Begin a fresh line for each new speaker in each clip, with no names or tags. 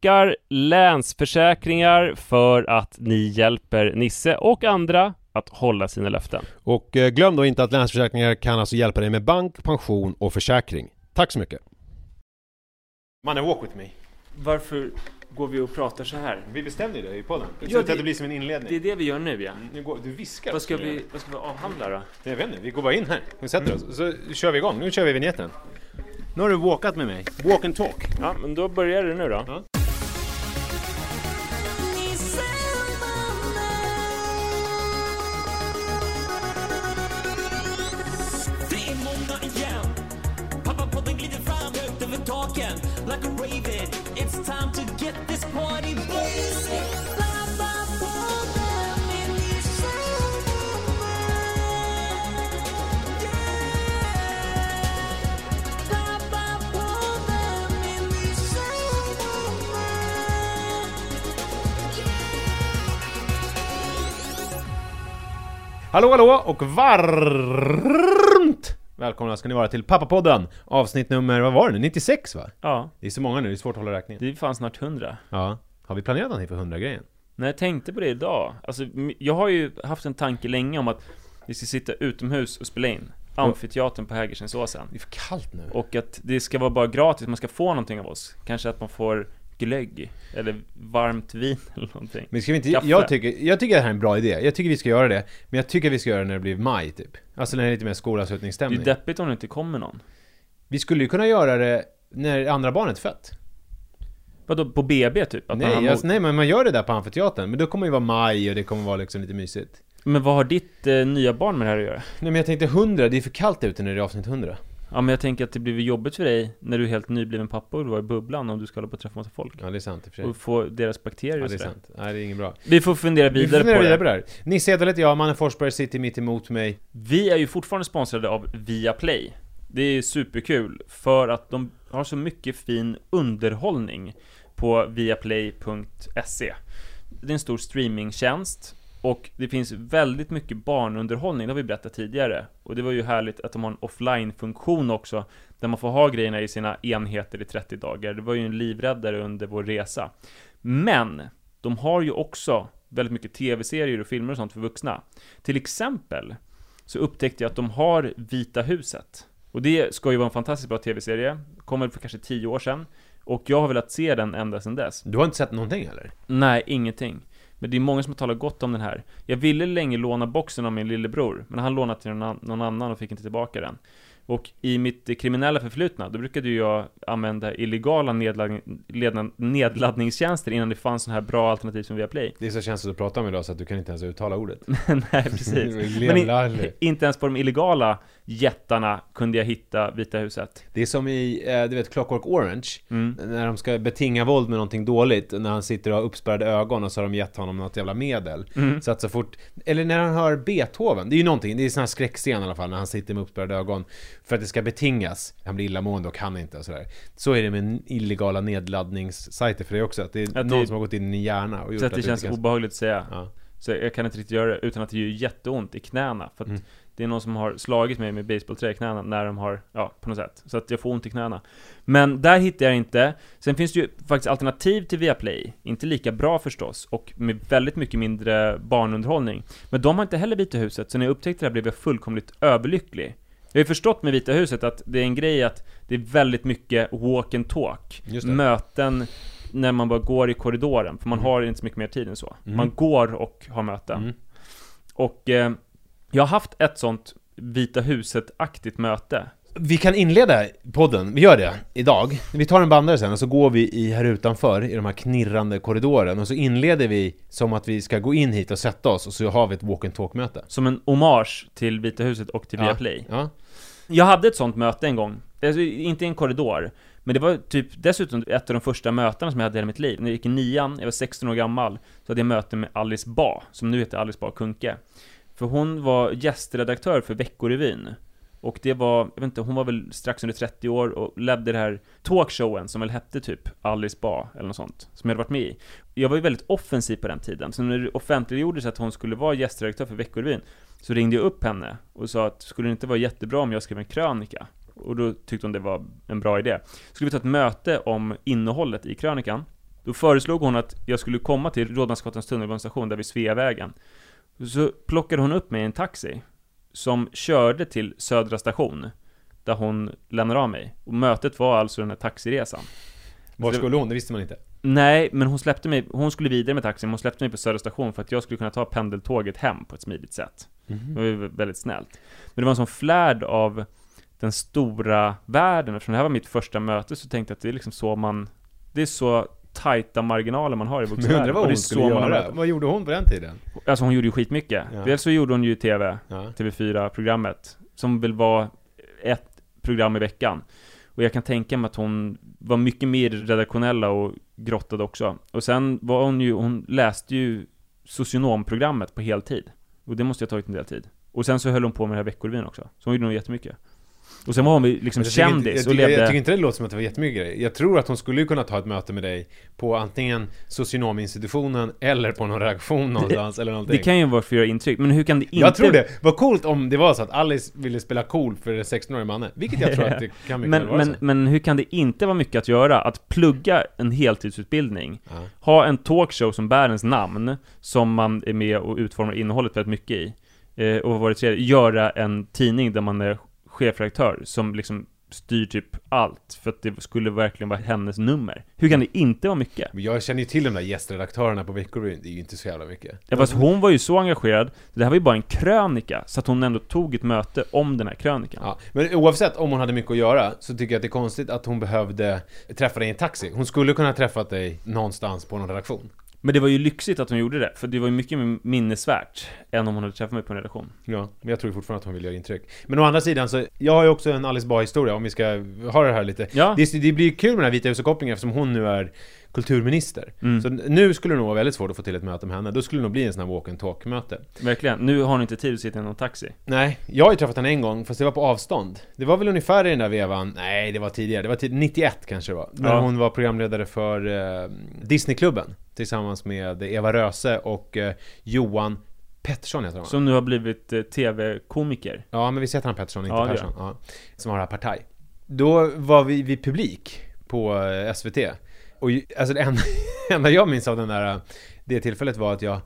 tackar Länsförsäkringar för att ni hjälper Nisse och andra att hålla sina löften.
Och eh, glöm då inte att Länsförsäkringar kan alltså hjälpa dig med bank, pension och försäkring. Tack så mycket! Mannen, walk with me.
Varför går vi och pratar så här?
Vi bestämde ju det i podden.
Ja,
det, det blir som en inledning.
Det är det vi gör nu ja.
Mm, nu går, du viskar.
Vad ska, vi, vad ska vi avhandla då?
Jag vet inte, vi går bara in här. Vi sätter oss, så kör vi igång. Nu kör vi vignetten. Nu har du walkat med mig. Walk and talk.
Ja, men då börjar det nu då.
Ja. talking like a raven. It's time to get this party blazing.
Hallå hallå och varmt välkomna ska ni vara till Pappapodden Avsnitt nummer, vad var det nu? 96 va?
Ja,
Det är så många nu, det är svårt att hålla räkningen
det är fan snart hundra.
Ja, har vi planerat någonting för 100-grejen?
När jag tänkte på det idag, alltså jag har ju haft en tanke länge om att vi ska sitta utomhus och spela in Amfiteatern på Hägerstensåsen
Det är för kallt nu
Och att det ska vara bara gratis, man ska få någonting av oss Kanske att man får glögg, eller varmt vin eller någonting.
Men ska vi inte,
Kaffe.
jag tycker, jag tycker det här är en bra idé, jag tycker vi ska göra det Men jag tycker vi ska göra det när det blir maj typ. Alltså när det är lite mer
Det är
skolavslutningsstämning
ju deppigt om det inte kommer någon.
Vi skulle ju kunna göra det när andra barnet är fött.
Vadå, på BB typ? Att man
Nej, alltså, nej men man gör det där på Amfiteatern Men då kommer det vara maj och det kommer vara liksom lite mysigt.
Men vad har ditt eh, nya barn med det här att göra?
Nej men jag tänkte 100, det är för kallt ute när det är avsnitt 100
Ja men jag tänker att det blir jobbigt för dig när du är helt nybliven pappa och du var i bubblan om du ska hålla på och träffa massa folk.
Ja det är sant i och för sig.
Och få deras bakterier
Ja
och
det är
sådär.
sant, nej det är inget bra.
Vi får fundera
Vi
vidare,
funderar
på,
vidare
det.
på det här. Nisse Edwall heter jag, Manne Forsberg sitter mitt emot mig.
Vi är ju fortfarande sponsrade av Viaplay. Det är superkul för att de har så mycket fin underhållning på viaplay.se Det är en stor streamingtjänst och det finns väldigt mycket barnunderhållning, det har vi berättat tidigare Och det var ju härligt att de har en offline-funktion också Där man får ha grejerna i sina enheter i 30 dagar Det var ju en livräddare under vår resa Men, de har ju också väldigt mycket tv-serier och filmer och sånt för vuxna Till exempel så upptäckte jag att de har Vita huset. Och det ska ju vara en fantastiskt bra tv-serie, kommer för kanske 10 år sedan. Och jag har velat se den ända sedan dess.
Du har inte sett någonting eller?
Nej, ingenting. Men det är många som har talat gott om den här. Jag ville länge låna boxen av min lillebror, men han lånat till någon an- någon annan och fick inte tillbaka den. Och i mitt kriminella förflutna, då brukade ju jag använda illegala nedladdning, nedladdningstjänster innan det fanns sådana här bra alternativ som Viaplay.
Det är så känsligt att prata om idag så att du kan inte ens uttala ordet
Nej, precis. Men
Levlarlig.
i, inte ens på de illegala jättarna kunde jag hitta Vita huset.
Det är som i, eh, du vet Clockwork Orange
Mm.
När de ska betinga våld med någonting dåligt När han sitter och har uppspärrade ögon och så har de gett honom något jävla medel
Mm.
Så att så fort Eller när han hör Beethoven Det är ju någonting, det är en sån här skräckscen i alla fall När han sitter med uppspärrade ögon För att det ska betingas Han blir illamående och kan inte och sådär Så är det med illegala nedladdningssajter för det också Att det är
Att
någon
det-
som har gått in i din hjärna och gjort
Så att det
du
känns
inte kan-
obehagligt att säga.
Ja.
Så jag kan inte riktigt göra det utan att det gör jätteont i knäna. För att
Mm.
Det är någon som har slagit mig med basebollträ i knäna när de har, ja, på något sätt. Så att jag får ont i knäna. Men där hittar jag inte. Sen finns det ju faktiskt alternativ till Viaplay. Inte lika bra förstås, och med väldigt mycket mindre barnunderhållning. Men de har inte heller Vita huset, så när jag upptäckte det här blev jag fullkomligt överlycklig. Jag har ju förstått med Vita huset att det är en grej att det är väldigt mycket walk and talk. Möten när man bara går i korridoren, för man
Mm.
har inte så mycket mer tid än så.
Mm.
Man går och har möten.
Mm.
Och eh, jag har haft ett sånt Vita huset-aktigt möte.
Vi kan inleda podden, vi gör det idag. Vi tar en bandare sen och så går vi i här utanför i de här knirrande korridoren och så inleder vi som att vi ska gå in hit och sätta oss och så har vi ett walk and talk möte.
Som en hommage till Vita huset och till Viaplay.
Ja.
Jag hade ett sånt möte en gång. Alltså, inte i en korridor. Men det var typ dessutom ett av de första mötena som jag hade i hela mitt liv. När jag gick i nian, jag var 16 år gammal, så hade jag möte med Alice Ba, som nu heter Alice Ba Kunke. För hon var gästredaktör för Veckorevyn. Och det var, jag vet inte, hon var väl strax under 30 år och ledde den här talkshowen som väl hette typ Alice Ba eller något sånt, som jag hade varit med i. Jag var ju väldigt offensiv på den tiden, så när det offentliggjordes att hon skulle vara gästredaktör för Veckorevyn, så ringde jag upp henne och sa att skulle det inte vara jättebra om jag skrev en krönika? Och då tyckte hon det var en bra idé. Skulle vi ta ett möte om innehållet i krönikan? Då föreslog hon att jag skulle komma till Rådmansgatans tunnelbanestation, där vid Sveavägen. Så plockade hon upp mig i en taxi, som körde till Södra station, där hon lämnade av mig. Och mötet var alltså den här taxiresan.
Var skulle hon? Det visste man inte.
Nej, men hon släppte mig, hon skulle vidare med taxin, men hon släppte mig på Södra station för att jag skulle kunna ta pendeltåget hem på ett smidigt sätt. Det var väldigt snällt. Men det var en sån flärd av den stora världen, eftersom det här var mitt första möte så tänkte jag att det är liksom så man, det är så tajta marginaler man har i
Men jag
vuxenvärlden.
undrar vad hon skulle göra. Vad gjorde hon på den tiden?
Alltså hon gjorde ju skitmycket.
Ja.
Dels så gjorde hon ju TV,
Ja.
TV4-programmet, som väl var ett program i veckan. Och jag kan tänka mig att hon var mycket mer redaktionella och grottade också. Och sen var hon ju, hon läste ju socionomprogrammet på heltid. Och det måste ju ha tagit en del tid. Och sen så höll hon på med det här Veckorevyn också. Så hon gjorde nog jättemycket. Och sen var hon liksom
Jag tycker, inte,
kändis
jag,
och levde...
jag tycker inte det låter som att det var jättemycket grejer. Jag tror att hon skulle kunna ta ett möte med dig på antingen socionominstitutionen eller på någon redaktion någonstans eller någonting.
Det kan ju vara för att göra intryck, men hur kan det inte...
Jag tror det. Vad coolt om det var så att Alice ville spela cool för den 16-årige mannen. Vilket jag tror att det kan mycket
Men,
vara
men,
så.
men hur kan det inte vara mycket att göra? Att plugga en heltidsutbildning,
Ja.
ha en talkshow som bär ens namn, som man är med och utformar innehållet väldigt mycket i, eh, och vad var det tredje? Göra en tidning där man är chefredaktör, som liksom styr typ allt, för att det skulle verkligen vara hennes nummer. Hur kan det inte vara mycket?
Men jag känner ju till de där gästredaktörerna på Veckorevyn, det är ju inte så jävla mycket.
Ja, fast hon var ju så engagerad, det här var ju bara en krönika, så att hon ändå tog ett möte om den här krönikan.
Ja, men oavsett om hon hade mycket att göra så tycker jag att det är konstigt att hon behövde träffa dig i en taxi. Hon skulle kunna träffat dig någonstans på någon redaktion.
Men det var ju lyxigt att hon gjorde det, för det var ju mycket minnesvärt än om hon hade träffat mig på en relation.
Ja, men jag tror fortfarande att hon vill göra intryck. Men å andra sidan så, jag har ju också en Alice Bah historia om vi ska ha det här lite.
Ja.
Det, det blir ju kul med den här Vita huset-kopplingen eftersom hon nu är kulturminister.
Mm.
Så nu skulle det nog vara väldigt svårt att få till ett möte med henne. Då skulle det nog bli en sån här walk and talk-möte.
Verkligen. Nu har hon inte tid att sitta i någon taxi.
Nej, jag har ju träffat henne en gång, fast det var på avstånd. Det var väl ungefär i den där vevan, nej det var tidigare, det var tid, 91 kanske det var. När
Ja.
hon var programledare för eh, Disneyklubben. Tillsammans med Eva Röse och eh, Johan Pettersson heter han?
Som nu har blivit eh, TV-komiker.
Ja, men vi heter han Pettersson, inte
Ja,
Persson. Ja, som har det här Partaj. Då var vi vid publik på eh, SVT. Och alltså det enda, enda jag minns av den där, det tillfället var att jag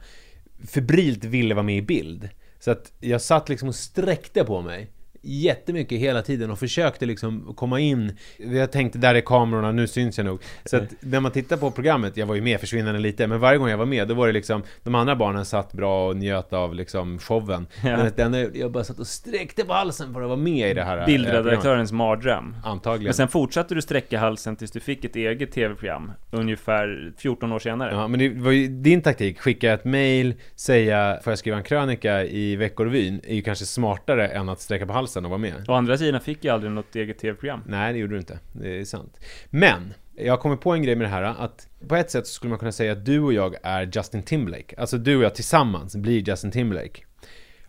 febrilt ville vara med i bild. Så att jag satt liksom och sträckte på mig jättemycket hela tiden och försökte liksom komma in Jag tänkte, där är kamerorna, nu syns jag nog Så att när man tittar på programmet, jag var ju med försvinnande lite Men varje gång jag var med, då var det liksom De andra barnen satt bra och njöt av liksom showen
Ja.
Men den, jag bara satt och sträckte på halsen för att vara med i det här eh.
Bildredaktörens mardröm.
Antagligen
Men sen fortsatte du sträcka halsen tills du fick ett eget TV-program, ungefär 14 år senare.
Ja, men det var ju din taktik, skicka ett mail, säga får jag skriva en krönika i Veckorevyn är ju kanske smartare än att sträcka på halsen och vara med.
Å andra sidan fick jag aldrig något eget TV-program.
Nej, det gjorde du inte. Det är sant. Men, jag kommit på en grej med det här att på ett sätt så skulle man kunna säga att du och jag är Justin Timberlake. Alltså du och jag tillsammans blir Justin Timberlake.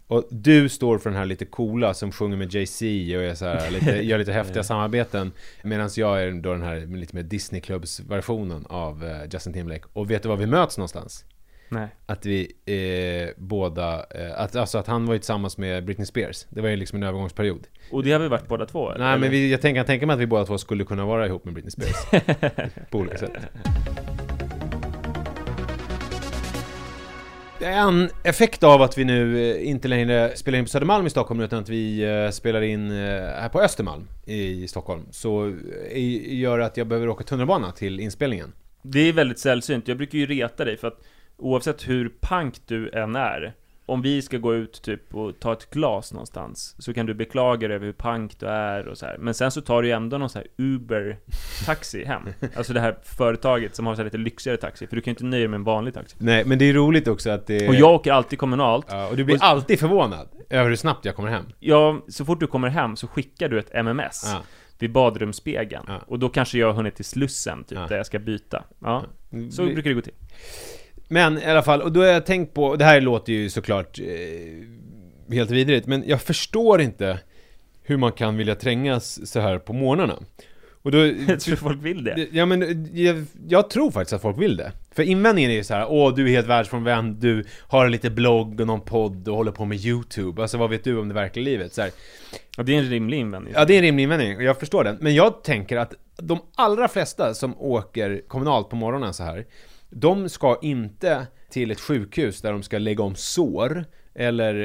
Och du står för den här lite coola som sjunger med Jay-Z och är så här, lite, gör lite häftiga samarbeten. Medan jag är då den här lite mer Disney-klubbs-versionen av eh, Justin Timberlake. Och vet du var vi möts någonstans?
Nej.
Att vi eh, båda, eh, att, alltså att han var ju tillsammans med Britney Spears. Det var ju liksom en övergångsperiod.
Och det har vi varit båda två?
Nej men vi, jag tänker, jag tänker mig att vi båda två skulle kunna vara ihop med Britney Spears. på olika sätt. En effekt av att vi nu eh, inte längre spelar in på Södermalm i Stockholm utan att vi eh, spelar in eh, här på Östermalm i Stockholm så gör att jag behöver åka tunnelbana till inspelningen.
Det är väldigt sällsynt. Jag brukar ju reta dig för att oavsett hur pank du än är, om vi ska gå ut typ och ta ett glas någonstans, så kan du beklaga dig över hur pank du är och så här. Men sen så tar du ju ändå någon så här Uber-taxi hem. Alltså det här företaget som har så lite lyxigare taxi, för du kan ju inte nöja dig med en vanlig taxi.
Nej men det är roligt också att det...
Och jag åker alltid kommunalt.
Ja, och du blir
Och-
alltid förvånad över hur snabbt jag kommer hem.
Ja, så fort du kommer hem så skickar du ett MMS
Ja.
vid badrumsspegeln.
Ja.
Och då kanske jag har hunnit till Slussen, typ,
Ja.
där jag ska byta. Ja, så brukar det gå till.
Men i alla fall, och då har jag tänkt på, och det här låter ju såklart eh, helt vidrigt, men jag förstår inte hur man kan vilja trängas så här på morgnarna. Och då...
Jag tror folk vill det.
Ja men jag, jag tror faktiskt att folk vill det. För invändningen är ju så här: åh du är helt världsfrånvänd, du har lite blogg och någon podd och håller på med YouTube. Alltså vad vet du om det verkliga livet? Så här,
Ja, det är en rimlig invändning.
Ja, det är en rimlig invändning och jag förstår den. Men jag tänker att de allra flesta som åker kommunalt på morgonen så här, de ska inte till ett sjukhus där de ska lägga om sår eller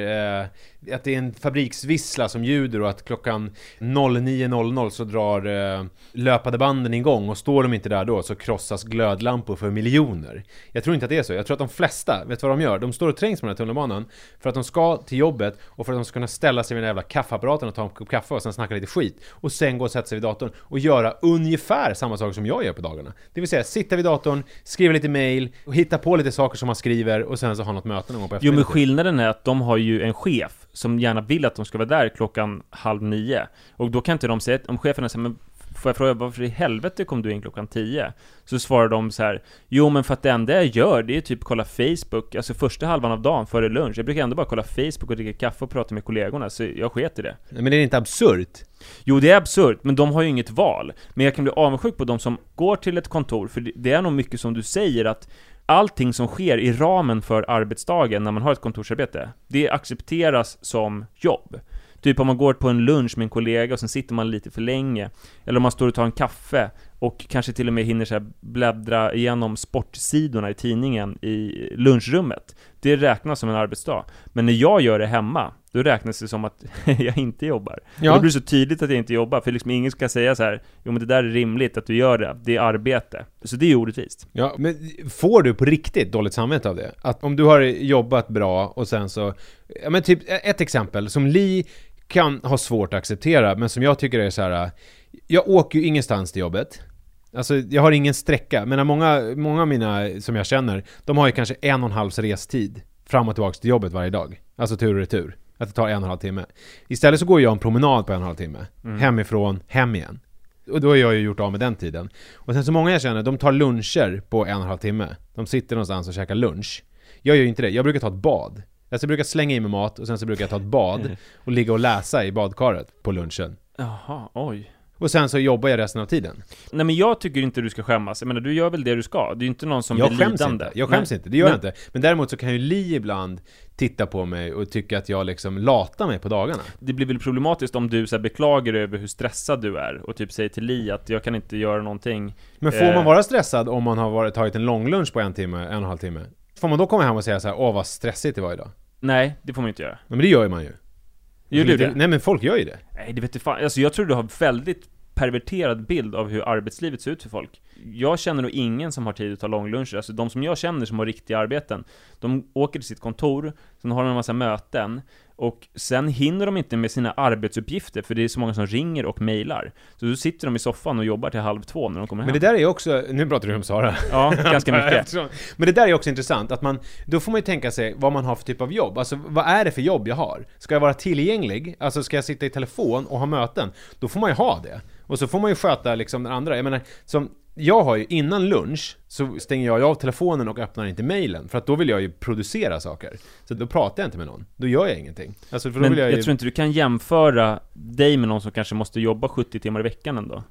eh, att det är en fabriksvissla som ljuder och att klockan 09.00 så drar eh, löpande banden igång och står de inte där då så krossas glödlampor för miljoner. Jag tror inte att det är så. Jag tror att de flesta, vet vad de gör? De står och trängs på den här tunnelbanan för att de ska till jobbet och för att de ska kunna ställa sig vid den jävla kaffeapparaten och ta en kopp kaffe och sen snacka lite skit och sen gå och sätta sig vid datorn och göra ungefär samma sak som jag gör på dagarna. Det vill säga sitta vid datorn, skriva lite mail och hitta på lite saker som man skriver och sen så ha något möte någon gång på
Jo men
eftermiddagen.
skillnaden är att de har ju en chef som gärna vill att de ska vara där klockan halv nio Och då kan inte de säga, om chefen säger men får jag fråga varför i helvete kom du in klockan 10? Så svarar de så här, jo men för att det enda jag gör det är typ kolla Facebook, alltså första halvan av dagen före lunch. Jag brukar ändå bara kolla Facebook och dricka kaffe och prata med kollegorna, så jag sket i det.
Men är det inte absurt?
Jo, det är absurt, men de har ju inget val. Men jag kan bli avundsjuk på de som går till ett kontor, för det är nog mycket som du säger att allting som sker i ramen för arbetsdagen när man har ett kontorsarbete, det accepteras som jobb. Typ om man går på en lunch med en kollega och sen sitter man lite för länge, eller om man står och tar en kaffe och kanske till och med hinner så bläddra igenom sportsidorna i tidningen i lunchrummet. Det räknas som en arbetsdag. Men när jag gör det hemma, då räknas det som att jag inte jobbar.
Ja.
Och det blir så tydligt att jag inte jobbar, för liksom ingen ska säga så här, jo men det där är rimligt att du gör det, det är arbete. Så det är orättvist.
Ja, men får du på riktigt dåligt samvete av det? Att om du har jobbat bra och sen så, ja men typ ett exempel som Li kan ha svårt att acceptera, men som jag tycker är så här. jag åker ju ingenstans till jobbet. Alltså jag har ingen sträcka, men många, många av mina som jag känner, de har ju kanske en och en halvs restid fram och tillbaka till jobbet varje dag. Alltså tur och retur. Att det tar en och en halv timme. Istället så går jag en promenad på en och en halv timme. Hemifrån, hem igen. Och då har jag ju gjort av med den tiden. Och sen så många jag känner, de tar luncher på en och en halv timme. De sitter någonstans och käkar lunch. Jag gör ju inte det, jag brukar ta ett bad. Alltså jag brukar slänga i mig mat och sen så brukar jag ta ett bad och ligga och läsa i badkaret på lunchen.
Jaha, oj.
Och sen så jobbar jag resten av tiden.
Nej men jag tycker inte du ska skämmas, jag menar du gör väl det du ska? Det är ju inte någon som
jag
blir
skäms
lidande.
inte, jag skäms
Nej.
inte, det gör
Men-
jag inte. Men däremot så kan ju Li ibland titta på mig och tycka att jag liksom latar mig på dagarna.
Det blir väl problematiskt om du så här, beklagar över hur stressad du är och typ säger till Li att jag kan inte göra någonting.
Men får
Eh.
man vara stressad om man har varit, tagit en lång lunch på en timme, en och en halv timme? Får man då komma hem och säga så här, åh vad stressigt det var idag?
Nej, det får man inte göra.
Nej, men det gör ju man ju.
Gör du det?
Nej men folk gör ju det.
Nej, det vet du fan. Alltså jag tror du har väldigt perverterad bild av hur arbetslivet ser ut för folk. Jag känner nog ingen som har tid att ta långluncher. Alltså de som jag känner som har riktiga arbeten, de åker till sitt kontor, sen har de en massa möten, och sen hinner de inte med sina arbetsuppgifter, för det är så många som ringer och mejlar. Så då sitter de i soffan och jobbar till halv två när de kommer hem.
Men det där är också, nu pratar du om Sara.
Ja, ganska mycket.
Men det där är också intressant, att man, då får man ju tänka sig vad man har för typ av jobb. Alltså vad är det för jobb jag har? Ska jag vara tillgänglig? Alltså ska jag sitta i telefon och ha möten? Då får man ju ha det. Och så får man ju sköta liksom den andra. Jag menar, som jag har ju innan lunch så stänger jag av telefonen och öppnar inte mailen för att då vill jag ju producera saker. Så då pratar jag inte med någon. Då gör jag ingenting. Alltså
Men
jag
jag,
ju...
tror inte du kan jämföra dig med någon som kanske måste jobba 70 timmar i veckan ändå.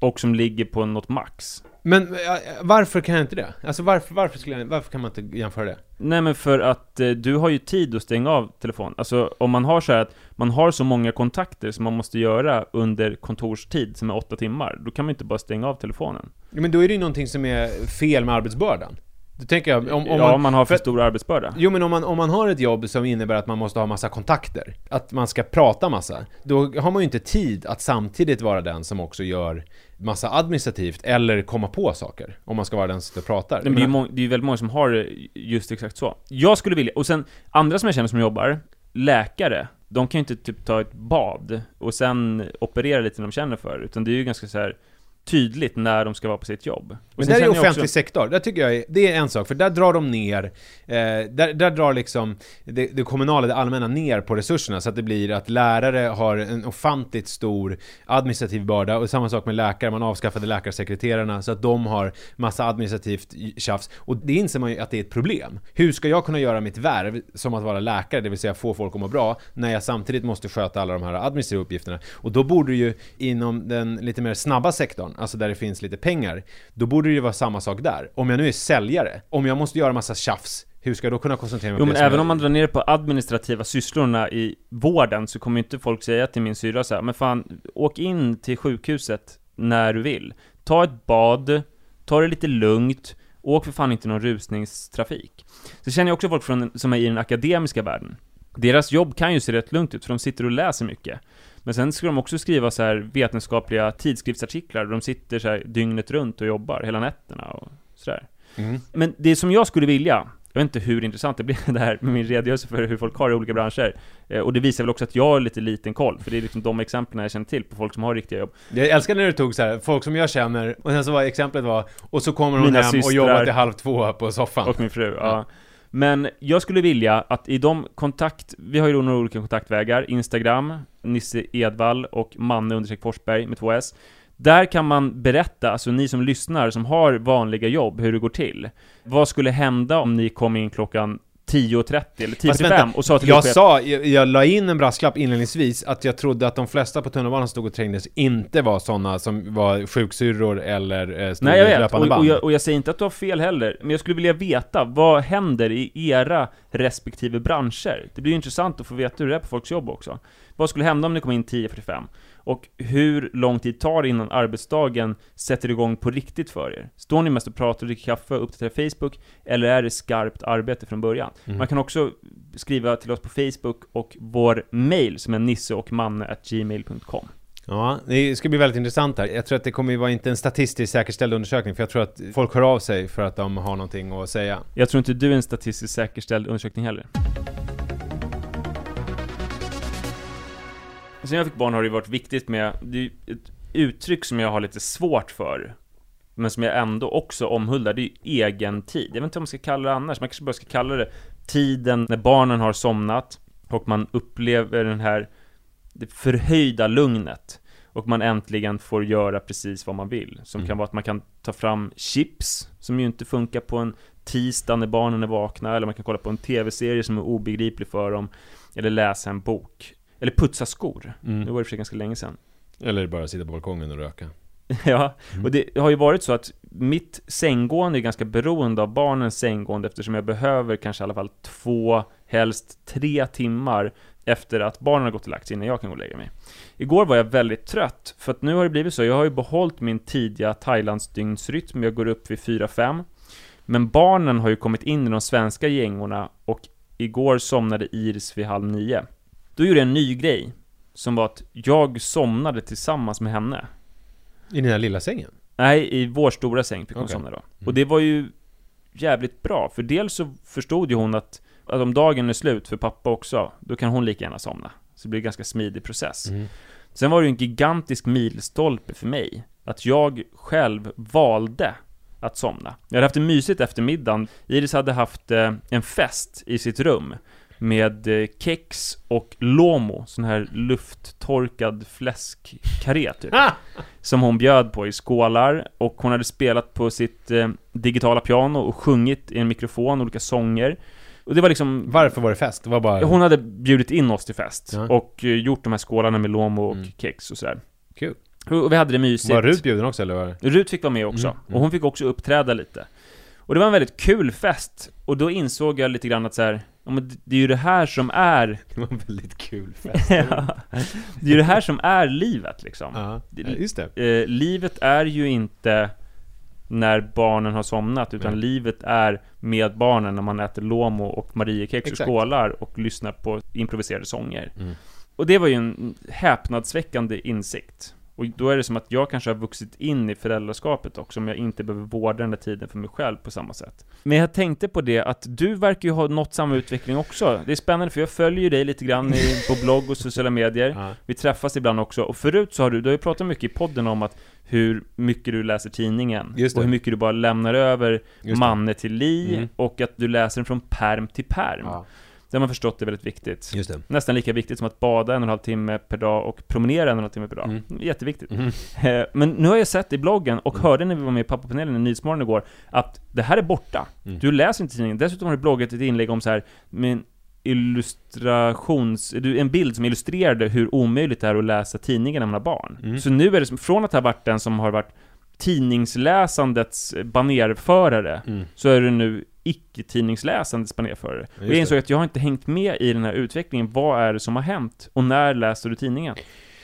Och som ligger på något max.
Men äh, varför kan jag inte det? Alltså varför, varför, skulle jag, varför kan man inte jämföra det?
Nej men för att eh, du har ju tid att stänga av telefon. Alltså om man har så här att man har så många kontakter som man måste göra under kontorstid som är åtta timmar, då kan man inte bara stänga av telefonen.
Ja, Men då är det ju någonting som är fel med arbetsbördan. Då tänker jag, om, om
ja, man, har för
för-
stor arbetsbörda.
Jo men om man, om man har ett jobb som innebär att man måste ha massa kontakter, att man ska prata massa, då har man ju inte tid att samtidigt vara den som också gör massa administrativt eller komma på saker, om man ska vara den som sitter och pratar.
Men det är, ju må- det är ju väldigt många som har det just exakt så. Jag skulle vilja, och sen andra som jag känner som jobbar, läkare, de kan ju inte typ ta ett bad och sen operera lite när de känner för det, utan det är ju ganska så här tydligt när de ska vara på sitt jobb. Och
Men där är offentlig
också-
sektor, där tycker jag är, det är en sak, för där drar de ner, eh, där, där drar liksom det, det kommunala, det allmänna ner på resurserna så att det blir att lärare har en ofantligt stor administrativ börda och samma sak med läkare, man avskaffade läkarsekreterarna så att de har massa administrativt tjafs och det inser man ju att det är ett problem. Hur ska jag kunna göra mitt värv som att vara läkare, det vill säga få folk att må bra, när jag samtidigt måste sköta alla de här administrativa uppgifterna? Och då borde ju inom den lite mer snabba sektorn, alltså där det finns lite pengar, då borde det ju vara samma sak där. Om jag nu är säljare, om jag måste göra massa tjafs, hur ska jag då kunna koncentrera mig
Jo
på
men
det som
även
jag-
om man drar ner på administrativa sysslorna i vården så kommer inte folk säga till min syra så här, men fan, åk in till sjukhuset när du vill. Ta ett bad, ta det lite lugnt, åk för fan inte någon rusningstrafik. Så känner jag också folk från, som är i den akademiska världen. Deras jobb kan ju se rätt lugnt ut, för de sitter och läser mycket. Men sen ska de också skriva så här vetenskapliga tidskriftsartiklar, och de sitter så här dygnet runt och jobbar, hela nätterna och sådär.
Mm.
Men det som jag skulle vilja, jag vet inte hur intressant det blir det här med min redogörelse för hur folk har i olika branscher. Eh, Och det visar väl också att jag har lite liten koll, för det är liksom de exemplen jag känner till på folk som har riktiga jobb.
Jag älskar när du tog så här, folk som jag känner, och sen så var exemplet var, och så kommer hon
Mina
hem och jobbar till halv två på soffan.
Och min fru, ja. Men jag skulle vilja att i de kontakt, vi har ju då några olika kontaktvägar, Instagram, Nisse Edvall och Manne understreck Forsberg med två S. Där kan man berätta, alltså ni som lyssnar, som har vanliga jobb, hur det går till. Vad skulle hända om ni kom in klockan 10.30 eller 10.45 och sa till
Jag sa, jag, jag la in en brasklapp inledningsvis att jag trodde att de flesta på tunnelbanan som stod och trängdes inte var sådana som var sjuksyrror eller eh, stod
Nej jag vet, och, och, jag, och jag säger inte att du har fel heller, men jag skulle vilja veta, vad händer i era respektive branscher? Det blir ju intressant att få veta hur det är på folks jobb också. Vad skulle hända om ni kom in 10.45? Och hur lång tid tar det innan arbetsdagen sätter igång på riktigt för er? Står ni mest och pratar och dricker kaffe och uppdaterar Facebook? Eller är det skarpt arbete från början?
Mm.
Man kan också skriva till oss på Facebook och vår mail som är nisseochmanne.gmail.com
Ja, det ska bli väldigt intressant här. Jag tror att det kommer ju vara inte en statistiskt säkerställd undersökning, för jag tror att folk hör av sig för att de har någonting att säga.
Jag tror inte du är en statistiskt säkerställd undersökning heller. Sen jag fick barn har det varit viktigt med, det är ett uttryck som jag har lite svårt för, men som jag ändå också omhuldar, det är ju egen tid. Jag vet inte vad man ska kalla det annars, man kanske bara ska kalla det tiden när barnen har somnat och man upplever den här det förhöjda lugnet och man äntligen får göra precis vad man vill. Som kan vara att man kan ta fram chips, som ju inte funkar på en tisdag när barnen är vakna, eller man kan kolla på en tv-serie som är obegriplig för dem, eller läsa en bok. Eller putsa skor.
Mm.
Det var det för sig ganska länge sedan.
Eller bara sitta på balkongen och röka.
Ja, och det har ju varit så att mitt sänggående är ganska beroende av barnens sänggående eftersom jag behöver kanske i alla fall två, helst tre timmar efter att barnen har gått och lagt sig innan jag kan gå och lägga mig. Igår var jag väldigt trött, för att nu har det blivit så, jag har ju behållit min tidiga Thailandsdygnsrytm, jag går upp vid 4-5. Men barnen har ju kommit in i de svenska gängorna och igår somnade Iris vid halv nio. Då gjorde jag en ny grej, som var att jag somnade tillsammans med henne.
I den här lilla sängen?
Nej, i vår stora säng fick hon
Okej.
somna då. Och det var ju jävligt bra, för dels så förstod ju hon att, att om dagen är slut för pappa också, då kan hon lika gärna somna. Så det blir en ganska smidig process.
Mm.
Sen var det ju en gigantisk milstolpe för mig, att jag själv valde att somna. Jag hade haft det mysigt efter middagen. Iris hade haft eh, en fest i sitt rum med eh, kex och lomo, sån här lufttorkad fläskkarré typ. Som hon bjöd på i skålar, och hon hade spelat på sitt eh, digitala piano och sjungit i en mikrofon olika sånger. Och det var liksom...
Varför var det fest? Det var bara...
Hon hade bjudit in oss till fest,
Ja.
och eh, gjort de här skålarna med lomo och
Mm.
kex och sådär.
Kul.
Och vi hade det mysigt.
Var Rut bjuden också eller? Var...
Rut fick vara med också,
Mm, mm.
och hon fick också uppträda lite. Och det var en väldigt kul fest, och då insåg jag lite grann att så här, ja, men det- är ju det här som är,
Det var en väldigt kul fest.
ja, det är ju det här som är livet liksom.
ja, just det.
Eh, livet är ju inte när barnen har somnat, utan
Nej.
livet är med barnen när man äter lomo och mariekex
Exakt.
skålar och lyssnar på improviserade sånger.
Mm.
Och det var ju en häpnadsväckande insikt. Och då är det som att jag kanske har vuxit in i föräldraskapet också, om jag inte behöver vårda den där tiden för mig själv på samma sätt. Men jag tänkte på det att du verkar ju ha nått samma utveckling också. Det är spännande för jag följer ju dig lite grann i, på blogg och sociala medier.
Ja.
Vi träffas ibland också, och förut så har du, du har ju pratat mycket i podden om att hur mycket du läser tidningen, och hur mycket du bara lämnar över
Just.
Manne till Li,
Mm.
och att du läser den från perm till perm.
Ja,
Det har man förstått är väldigt viktigt. Nästan lika viktigt som att bada en och en halv timme per dag och promenera en och en halv timme per dag.
Mm.
Jätteviktigt.
Mhm.
Eh, Men nu har jag sett i bloggen, och
Mm.
hörde när vi var med i pappapanelen i Nyhetsmorgon igår, att det här är borta.
Mm.
Du läser inte tidningen. Dessutom har du bloggat ett inlägg om så här, med en illustrations... En bild som illustrerade hur omöjligt det är att läsa tidningen när man har barn.
Mm.
Så nu är det från att ha varit den som har varit tidningsläsandets banerförare,
Mm.
så är du nu icke-tidningsläsandets banerförare. Och jag insåg att jag har inte hängt med i den här utvecklingen. Vad är det som har hänt? Och när läser du tidningen?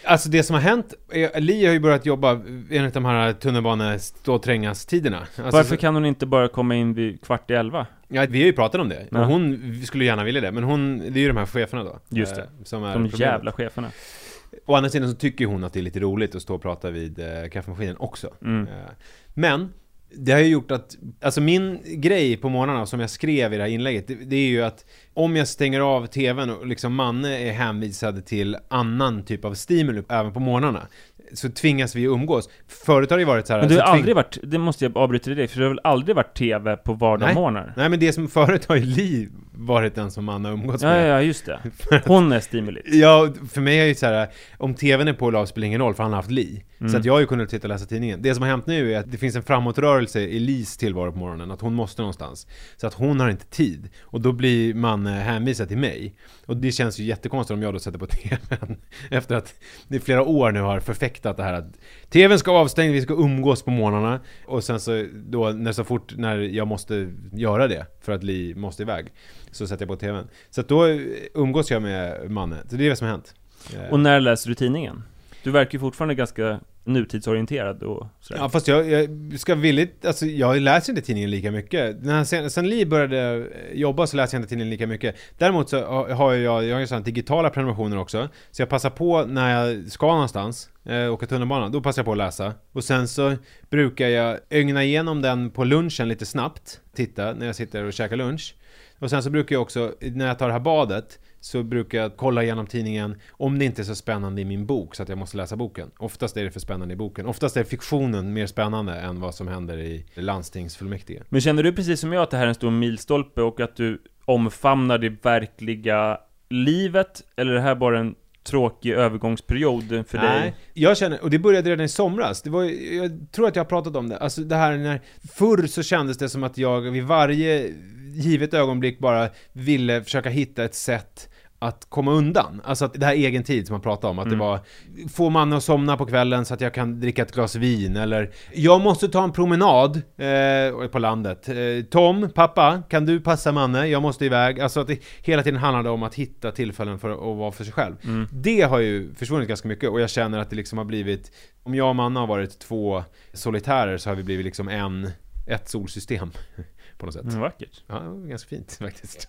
Alltså det som har hänt, är- Li har ju börjat jobba enligt de här tunnelbane-stå-trängas-tiderna. Alltså,
Varför kan hon inte bara komma in vid kvart i elva?
Ja, vi har ju pratat om det.
Ja.
Och hon skulle gärna vilja det, men hon, det är ju de här cheferna då.
Just det.
eh, Som är
De
problemet.
jävla cheferna.
Å andra sidan så tycker hon att det är lite roligt att stå och prata vid eh, kaffemaskinen också.
Mm.
Eh, Men, det har ju gjort att, alltså min grej på morgnarna som jag skrev i det här inlägget, det, det är ju att om jag stänger av tvn och liksom Manne är hänvisad till annan typ av stimuli även på morgnarna, så tvingas vi umgås. Förut har det ju varit så här...
Men du har
så tving-
aldrig varit, det måste jag avbryta dig, för du har väl aldrig varit TV på vardagsmorgnar?
Nej men det som förut har ju Li varit den som Anna umgåtts
Ja,
med.
ja, ja, just det. Hon är stimulit.
Ja, för mig är det så här, om TVn är på eller av spelar ingen roll för han har haft Li.
Mm.
Så att jag har ju kunnat sitta och läsa tidningen. Det som har hänt nu är att det finns en framåtrörelse i Lis tillvaro på morgonen, att hon måste någonstans. Så att hon har inte tid. Och då blir man eh, hänvisad till mig. Och det känns ju jättekonstigt om jag då sätter på TVn. Efter att i flera år nu har förfäktat det här att TVn ska vara avstängd, vi ska umgås på morgnarna. Och sen så då, när så fort när jag måste göra det, för att Li måste iväg, så sätter jag på TVn. Så att då umgås jag med Manne. Så det är det som har hänt.
Och när läser du tidningen? Du verkar ju fortfarande ganska nutidsorienterad och sådär.
Ja fast jag, jag ska villigt, alltså jag läser inte tidningen lika mycket. När sen, sen Li började jobba så läser jag inte tidningen lika mycket. Däremot så har jag, jag har ju sådana digitala prenumerationer också. Så jag passar på när jag ska någonstans, eh, åka tunnelbana, då passar jag på att läsa. Och sen så brukar jag ögna igenom den på lunchen lite snabbt, titta när jag sitter och käkar lunch. Och sen så brukar jag också, när jag tar det här badet, så brukar jag kolla igenom tidningen om det inte är så spännande i min bok så att jag måste läsa boken. Oftast är det för spännande i boken. Oftast är fiktionen mer spännande än vad som händer i landstingsfullmäktige.
Men känner du precis som jag att det här är en stor milstolpe och att du omfamnar det verkliga livet? Eller är det här bara en tråkig övergångsperiod för dig?
jag känner, och det började redan i somras. Det var, ju- jag tror att jag har pratat om det. Alltså det här när, förr så kändes det som att jag vid varje givet ögonblick bara ville försöka hitta ett sätt att komma undan. Alltså att det här egen tid som man pratar om, att det var få man att somna på kvällen så att jag kan dricka ett glas vin eller jag måste ta en promenad eh, på landet. Eh, Tom, pappa, kan du passa Manne? Jag måste iväg. Alltså att det hela tiden handlade om att hitta tillfällen för att vara för sig själv. Det har ju försvunnit ganska mycket och jag känner att det liksom har blivit om jag och Manne har varit två solitärer så har vi blivit liksom en, ett solsystem på något sätt.
Mm, vackert.
Ja, ganska fint faktiskt.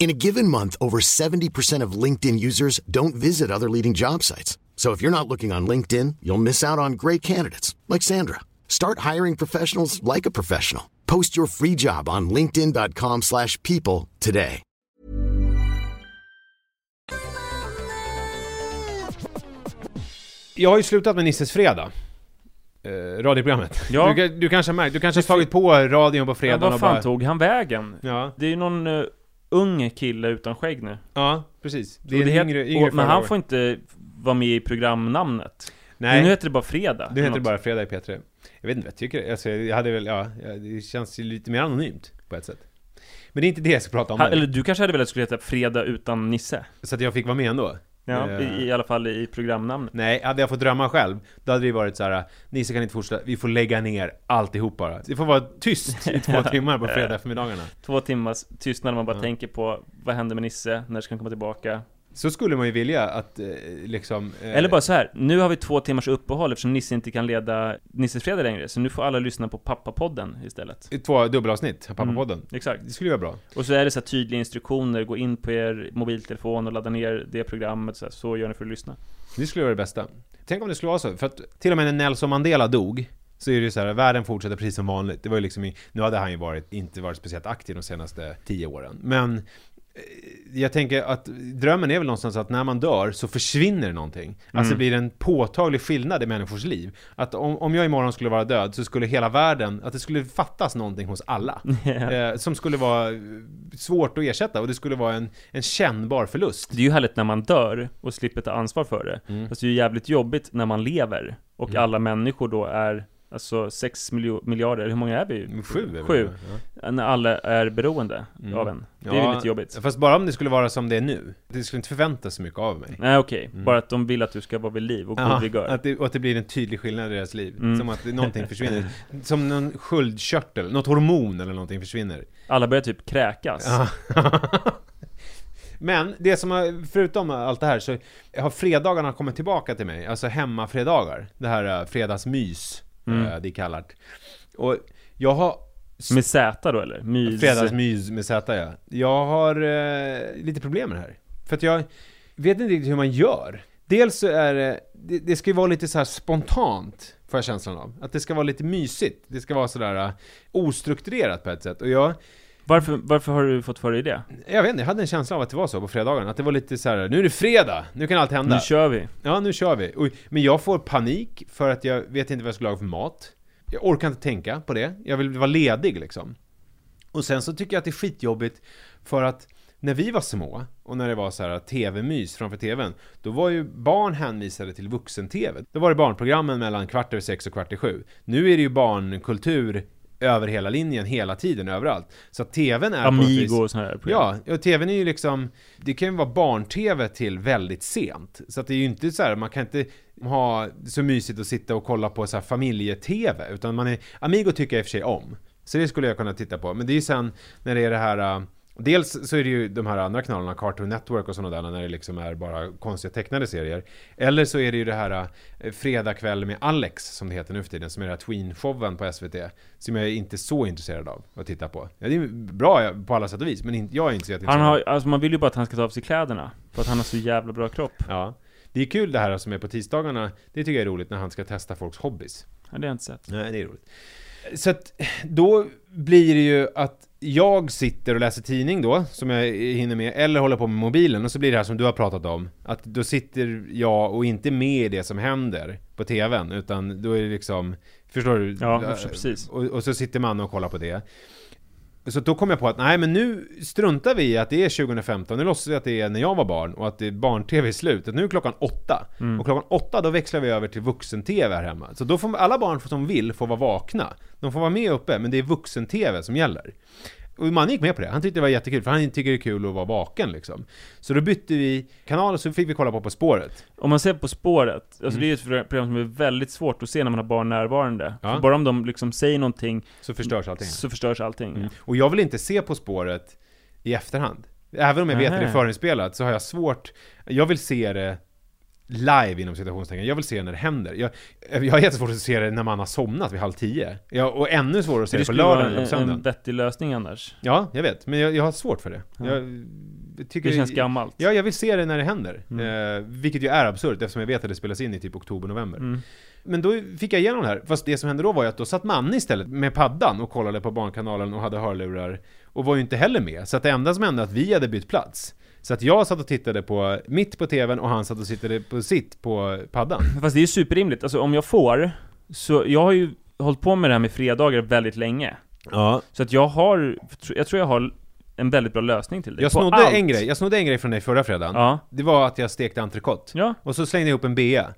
In a given month, over 70% of LinkedIn users don't visit other leading job sites. So if you're not looking on LinkedIn, you'll miss out on great candidates like Sandra. Start hiring professionals like a professional. Post your free job on linkedin.com/people today.
Jag har ju slutat med Nisses Fredag. Eh, radioprogrammet.
Ja.
Du, du kanske har märkt, du kanske har tagit på radion på
Ja,
fredagen
vad
och
fan
bara...
tog han vägen?
Ja,
Det är ju någon uh, ung kille utan skägg nu.
ja, precis. Det är en
het-
yngre, yngre
och, Men han
förare.
får inte vara med i programnamnet.
Nej,
Nu heter det bara Fredag.
nu heter det bara Fredag i P3. Jag vet inte vad jag tycker. Alltså, jag hade väl, ja, det känns ju lite mer anonymt på ett sätt. Men det är inte det jag ska prata om
Ha, eller du kanske hade velat att det skulle heta Fredag utan Nisse?
Så att jag fick vara med ändå.
Ja, i, i alla fall i programnamnet.
Nej, hade jag fått drömma själv, då hade det varit så här. Nisse kan inte fortsätta, vi får lägga ner alltihop bara. Det får vara tyst i två timmar på fredag eftermiddagarna.
Två timmars tystnad när man bara
Ja.
tänker på vad händer med Nisse, när ska han komma tillbaka?
Så skulle man ju vilja att eh, liksom... eh,
Eller bara så här. nu har vi två timmars uppehåll eftersom Nisse inte kan leda Nisses Fredag längre, så nu får alla lyssna på Pappapodden istället.
Två dubbelavsnitt av Pappapodden.
Exakt.
Det skulle ju vara bra.
Och så är det så här tydliga instruktioner, gå in på er mobiltelefon och ladda ner det programmet, så, här, så gör ni för att lyssna.
Det skulle vara det bästa. Tänk om det skulle vara så, för att till och med när Nelson Mandela dog så är det ju så här, världen fortsätter precis som vanligt. Det var ju liksom, nu hade han ju varit, inte varit speciellt aktiv de senaste tio åren. Men jag tänker att drömmen är väl någonstans att när man dör så försvinner någonting. Alltså det blir en påtaglig skillnad i människors liv. Att om, om jag imorgon skulle vara död så skulle hela världen, att det skulle fattas någonting hos alla. eh, som skulle vara eh, svårt att ersätta och det skulle vara en, en kännbar förlust.
Det är ju härligt när man dör och slipper ta ansvar för det.
Mm.
Fast det är ju jävligt jobbigt när man lever och alla människor då är Alltså 6 miljo- miljarder, hur många är vi?
Sju är
Sju.
ja.
När alla är beroende
Mm.
av en. Det är
Ja,
väl lite jobbigt.
Fast bara om det skulle vara som det är nu. Det skulle inte förväntas så mycket av mig.
Nej okej,
Mm.
bara att de vill att du ska vara vid liv och god
Ja,
vigör.
att det, och att det blir en tydlig skillnad i deras liv.
Mm.
Som att någonting försvinner. Som någon sköldkörtel, något hormon eller någonting försvinner.
Alla börjar typ kräkas.
Ja. Men det som har, förutom allt det här så har fredagarna kommit tillbaka till mig, alltså hemmafredagar. Det här uh, fredagsmys,
Mm.
det är kallat. Och jag har...
Med Z då eller? Mys?
Fredagsmys med Z ja. Jag har eh, lite problem med det här. För att jag vet inte riktigt hur man gör. Dels så är det, det, det ska ju vara lite så här spontant, får jag känslan av. Att det ska vara lite mysigt. Det ska vara sådär uh, ostrukturerat på ett sätt. Och jag,
Varför, varför har du fått för dig det?
jag vet inte, jag hade en känsla av att det var så på fredagarna. Att det var lite så här: nu är det fredag, nu kan allt hända.
Nu kör vi!
Ja, nu kör vi. Och, men jag får panik för att jag vet inte vad jag ska laga för mat. Jag orkar inte tänka på det. Jag vill vara ledig liksom. Och sen så tycker jag att det är skitjobbigt för att när vi var små och när det var så här tv-mys framför tvn, då var ju barn hänvisade till vuxen-tv. Då var det barnprogrammen mellan kvart över sex och kvart i sju. Nu är det ju barnkultur över hela linjen, hela tiden, överallt. Så att tvn är
Amigo och sådana här program.
Ja, och tvn är ju liksom, det kan ju vara barn-tv till väldigt sent. Så att det är ju inte så här, man kan inte ha så mysigt att sitta och kolla på så här familje-tv, utan man är, Amigo tycker jag i och för sig om. Så det skulle jag kunna titta på, men det är ju sen när det är det här äh, Dels så är det ju de här andra kanalerna, Cartoon Network och sådana där, när det liksom är bara konstiga tecknade serier. Eller så är det ju det här eh, Fredag kväll med Alex, som det heter nu för tiden, som är den här Tween-showen på SVT. Som jag är inte så intresserad av att titta på. Ja, det är bra på alla sätt och vis, men jag är inte så
Han har, alltså man vill ju bara att han ska ta av sig kläderna. För att han har så jävla bra kropp.
Ja. Det är kul det här som är på tisdagarna, det tycker jag är roligt när han ska testa folks hobbys.
Ja, det har jag inte sett.
Nej, det är roligt. Så att då blir det ju att jag sitter och läser tidning då, som jag hinner med, eller håller på med mobilen, och så blir det här som du har pratat om, att då sitter jag och inte med i det som händer på TVn, utan då är det liksom, förstår du?
Ja, precis.
Och, och så sitter man och kollar på det. Så då kom jag på att nej men nu struntar vi i att det är 2015, nu låtsas vi att det är när jag var barn och att det är barn-tv i slutet. Nu är klockan åtta.
Mm.
Och klockan åtta då växlar vi över till vuxen-tv här hemma. Så då får alla barn som vill få vara vakna. De får vara med uppe, men det är vuxen-tv som gäller. Och man gick med på det, han tyckte det var jättekul, för han tycker det är kul att vara vaken liksom. Så då bytte vi kanal och så fick vi kolla på På spåret.
Om man ser På spåret, alltså
Mm.
det är ju ett program som är väldigt svårt att se när man har barn närvarande.
Ja.
För bara om de liksom säger någonting
Så förstörs allting.
så förstörs allting.
Mm. Och jag vill inte se På spåret i efterhand. Även om jag vet att det är förinspelat så har jag svårt, jag vill se det live inom citationstecken. Jag vill se när det händer. Jag, jag har jättesvårt att se det när man har somnat vid halv tio. Jag, och ännu svårare att se det,
det
på lördagen eller på
en,
söndagen.
en vettig lösning annars.
Ja, jag vet. Men jag, jag har svårt för det.
Ja.
Jag, tycker
Det känns gammalt.
Ja, jag vill se det när det händer.
Mm.
Eh, vilket ju är absurt eftersom jag vet att det spelas in i typ oktober-november.
Mm.
Men då fick jag igenom det här. Fast det som hände då var ju att då satt Manne istället med paddan och kollade på Barnkanalen och hade hörlurar. Och var ju inte heller med. Så att det enda som hände var att vi hade bytt plats. Så att jag satt och tittade på mitt på TVn och han satt och tittade på sitt på paddan.
Fast det är ju superrimligt, alltså om jag får, så jag har ju hållit på med det här med fredagar väldigt länge.
Ja.
Så att jag har, jag tror jag har en väldigt bra lösning till det.
Jag snodde
allt.
en grej, jag snodde en grej från dig förra fredagen.
Ja.
Det var att jag stekte entrecote.
Ja.
Och så slängde jag ihop en bea.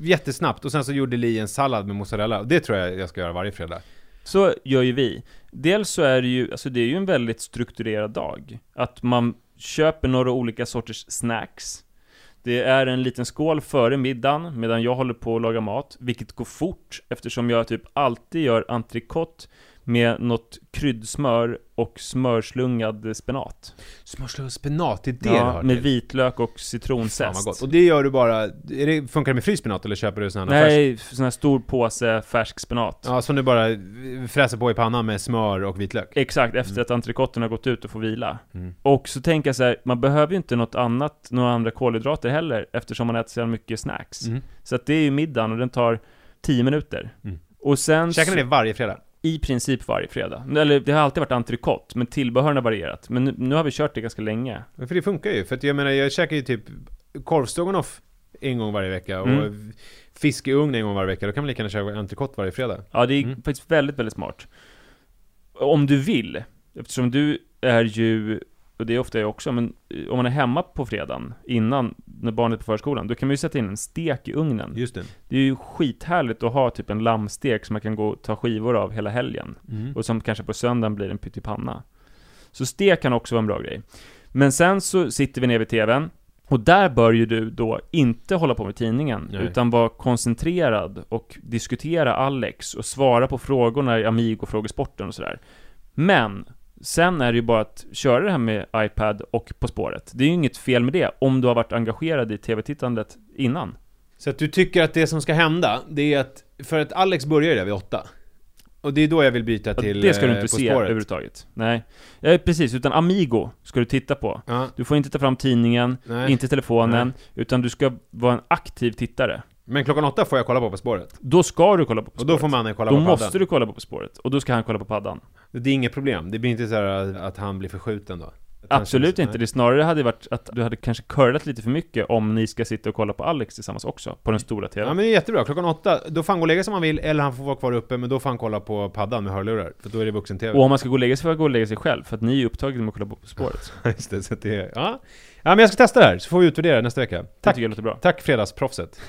Jättesnabbt. Och sen så gjorde Li en sallad med mozzarella. Och det tror jag jag ska göra varje fredag.
Så gör ju vi. Dels så är det ju, alltså det är ju en väldigt strukturerad dag. Att man köper några olika sorters snacks. Det är en liten skål före middagen, medan jag håller på att laga mat, vilket går fort, eftersom jag typ alltid gör entrecote med något kryddsmör och smörslungad spenat.
Smörslö och spenat, det är det du
Ja,
har
med
till.
vitlök och
Fan vad
citronzest.
gott. Och det gör du bara, är det, funkar det med fryst spenat eller köper du sån här färsk?
Nej, sån här stor påse färsk spenat.
Ja, som du bara fräser på i pannan med smör och vitlök?
Exakt, efter att entrecoten har gått ut och får vila.
Mm.
Och så tänker jag så här, man behöver ju inte något annat, några andra kolhydrater heller, eftersom man äter så mycket snacks.
Mm.
Så att det är ju middagen och den tar 10 minuter.
Mm.
Och sen
Käkar ni det varje fredag?
I princip varje fredag. Eller det har alltid varit entrecote, men tillbehören har varierat. Men nu, nu har vi kört det ganska länge.
För det funkar ju, för att jag menar jag käkar ju typ korvstroganoff en gång varje vecka och
Mm.
fisk i ugn en gång varje vecka, då kan man lika gärna köra entrecote varje fredag.
Ja, det är
Mm.
faktiskt väldigt, väldigt smart. Om du vill, eftersom du är ju och det är ofta jag också, men eh, om man är hemma på fredagen innan, när barnet är på förskolan, då kan man ju sätta in en stek i ugnen.
Just det.
Det är ju skithärligt att ha typ en lammstek som man kan gå och ta skivor av hela helgen.
Mm.
Och som kanske på söndagen blir en pyttipanna. Så stek kan också vara en bra grej. Men sen så sitter vi ner vid TVn, och där bör ju du då inte hålla på med tidningen,
Nej.
utan vara koncentrerad och diskutera Alex och svara på frågorna i Amigo-frågesporten och sådär. Men, sen är det ju bara att köra det här med iPad och På spåret. Det är ju inget fel med det, om du har varit engagerad i TV-tittandet innan.
Så att du tycker att det som ska hända, det är att, för att Alex börjar ju där vid åtta. Och det är då jag vill byta
Ja,
till
det ska du
eh,
inte
På
se
spåret.
överhuvudtaget. Nej. Ja, precis, utan Amigo ska du titta på.
Ja,
Du får inte ta fram tidningen,
nej.
inte telefonen, utan du ska vara en aktiv tittare.
Men klockan åtta får jag kolla på På spåret.
Då ska du kolla på På
Och då
spåret.
får mannen kolla
Då
på
måste
paddan.
du kolla på På spåret, och då ska han kolla på paddan.
Det är inget problem. Det blir inte så här att han blir förskjuten då. Han
Absolut inte, det snarare hade varit att du hade kanske curlat lite för mycket om ni ska sitta och kolla på Alex tillsammans också, på den stora
Ja
TVn.
men det är jättebra, klockan åtta, då får han gå och lägga sig om han vill, eller han får vara kvar uppe, men då får han kolla på paddan med hörlurar, för då är det vuxen-tv.
Och om man ska gå och lägga sig får man gå och lägga sig själv, för att ni är upptagna med att kolla på På spåret.
Just det, så det är, ja. ja men jag ska testa det här, så får vi utvärdera nästa vecka.
Det
Tack,
jag låter bra.
tack fredagsproffset.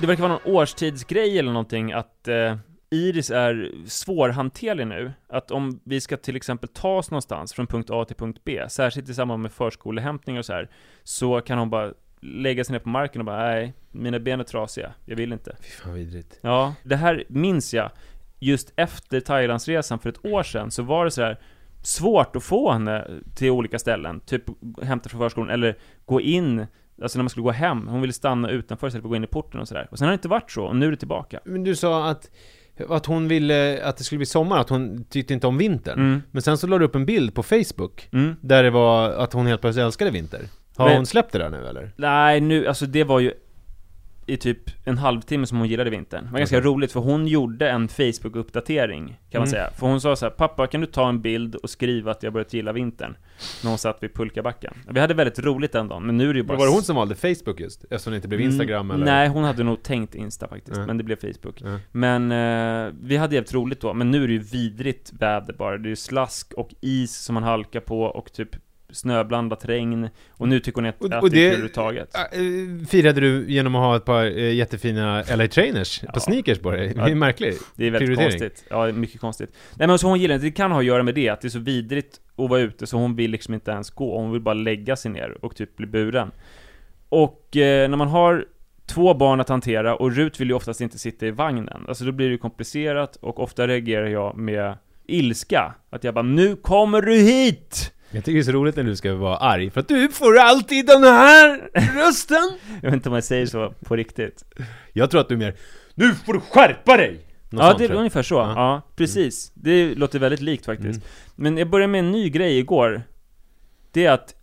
Det verkar vara någon årstidsgrej eller någonting att eh, Iris är svårhanterlig nu. Att om vi ska till exempel ta oss någonstans från punkt A till punkt B, särskilt i samband med förskolehämtning och så här, så kan hon bara lägga sig ner på marken och bara nej, mina ben är trasiga, jag vill inte.
Fy fan vidrigt.
Ja, det här minns jag. Just efter Thailandsresan för ett år sedan så var det så här svårt att få henne till olika ställen. Typ hämta från förskolan eller gå in, alltså när man skulle gå hem. Hon ville stanna utanför istället för att gå in i porten och sådär. Och sen har det inte varit så, och nu är det tillbaka.
Men du sa att, att hon ville att det skulle bli sommar, att hon tyckte inte om vintern.
Mm.
Men sen så la du upp en bild på Facebook,
Mm.
där det var att hon helt plötsligt älskade vinter. Har
Men-
hon släppt det där nu eller?
Nej, nu, alltså det var ju i typ en halvtimme som hon gillade vintern. Det var ganska roligt för hon gjorde en Facebook-uppdatering kan man
Mm.
säga. För hon sa så här: 'Pappa, kan du ta en bild och skriva att jag börjat gilla vintern?' När hon satt vid Pulkabacken. Vi hade väldigt roligt den dagen, men nu är det ju bara...
Men var det hon som valde Facebook just? Eftersom det inte blev Instagram
Mm,
eller?
Nej, hon hade nog tänkt Insta faktiskt,
Ja.
men det blev Facebook.
Ja.
Men eh, vi hade jävligt roligt då, men nu är det ju vidrigt väder bara. Det är ju slask och is som man halkar på och typ snöblandat regn. Och nu tycker hon att,
Och-
att
och
det är
det-
kul överhuvudtaget.
Äh, Firade du genom att ha ett par eh, jättefina LA Trainers
Ja.
på sneakers på dig? Det är märkligt.
Det är väldigt konstigt. Ja, är mycket konstigt. Nej men så hon gillar inte, det kan ha att göra med det, att det är så vidrigt att vara ute, så hon vill liksom inte ens gå. Hon vill bara lägga sig ner och typ bli buren. Och eh, när man har två barn att hantera, och Rut vill ju oftast inte sitta i vagnen, alltså då blir det ju komplicerat, och ofta reagerar jag med ilska. Att jag bara 'Nu kommer du hit!'
Jag tycker det är så roligt när du ska vara arg, för att du får alltid den här rösten!
Jag vet inte om jag säger så på riktigt.
Jag tror att du är mer Nu får du skärpa dig! Något
ja, det är ungefär så.
Ja.
Ja, precis. Det låter väldigt likt faktiskt.
Mm.
Men jag började med en ny grej igår. Det är att